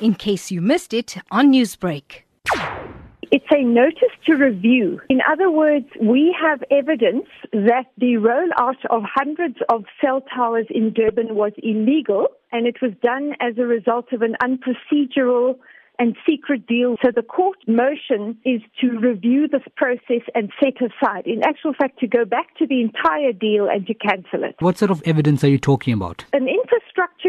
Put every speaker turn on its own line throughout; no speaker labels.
in case you missed it on Newsbreak.
It's a notice to review. In other words, we have evidence that the rollout of hundreds of cell towers in Durban was illegal and it was done as a result of an unprocedural and secret deal. So the court motion is to review this process and set aside. In actual fact, to go back to the entire deal and to cancel it.
What sort of evidence are you talking about?
An infrastructure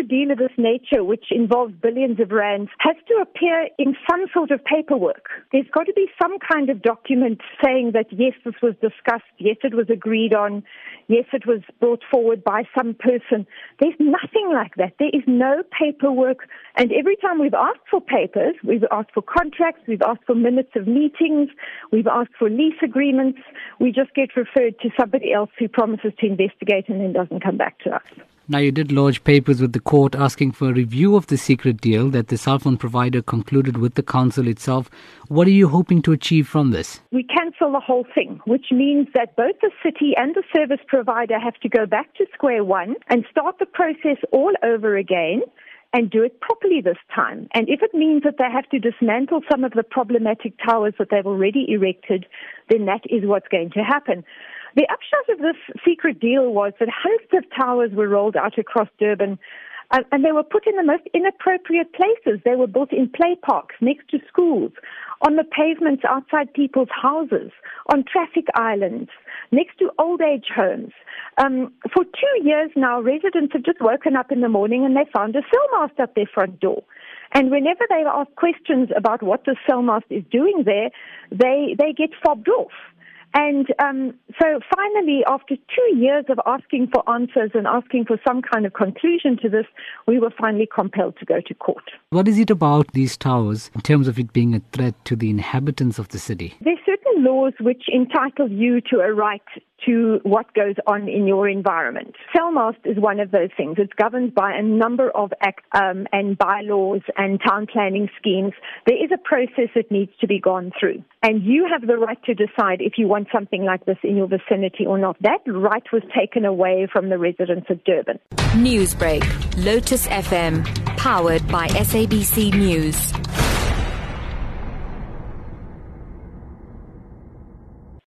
deal of this nature, which involves billions of rands, has to appear in some sort of paperwork. There's got to be some kind of document saying that yes, this was discussed, yes, it was agreed on, yes, it was brought forward by some person. There's nothing like that. There is no paperwork. And every time we've asked for papers, We've asked for contracts. We've asked for minutes of meetings. We've asked for lease agreements. We just get referred to somebody else who promises to investigate and then doesn't come back to us.
Now, you did lodge papers with the court asking for a review of the secret deal that the cell phone provider concluded with the council itself. What are you hoping to achieve from this?
We cancel the whole thing, which means that both the city and the service provider have to go back to square one and start the process all over again and do it properly this time. And if it means that they have to dismantle some of the problematic towers that they've already erected, then that is what's going to happen. The upshot of this secret deal was that hundreds of towers were rolled out across Durban and they were put in the most inappropriate places. They were built in play parks, next to schools, on the pavements outside people's houses, on traffic islands, next to old age homes. Um, for two years now, residents have just woken up in the morning and they found a cell mast at their front door. And whenever they ask questions about what the cell mast is doing there, they, they get fobbed off. And um, so finally, after two years of asking for answers and asking for some kind of conclusion to this, we were finally compelled to go to court.
What is it about these towers in terms of it being a threat to the inhabitants of the city?
There's certain laws which entitle you to a right to what goes on in your environment. Cellmast is one of those things. It's governed by a number of acts um, and bylaws and town planning schemes. There is a process that needs to be gone through. And you have the right to decide if you want something like this in your vicinity or not. That right was taken away from the residents of Durban.
Newsbreak, Lotus FM, powered by SABC News.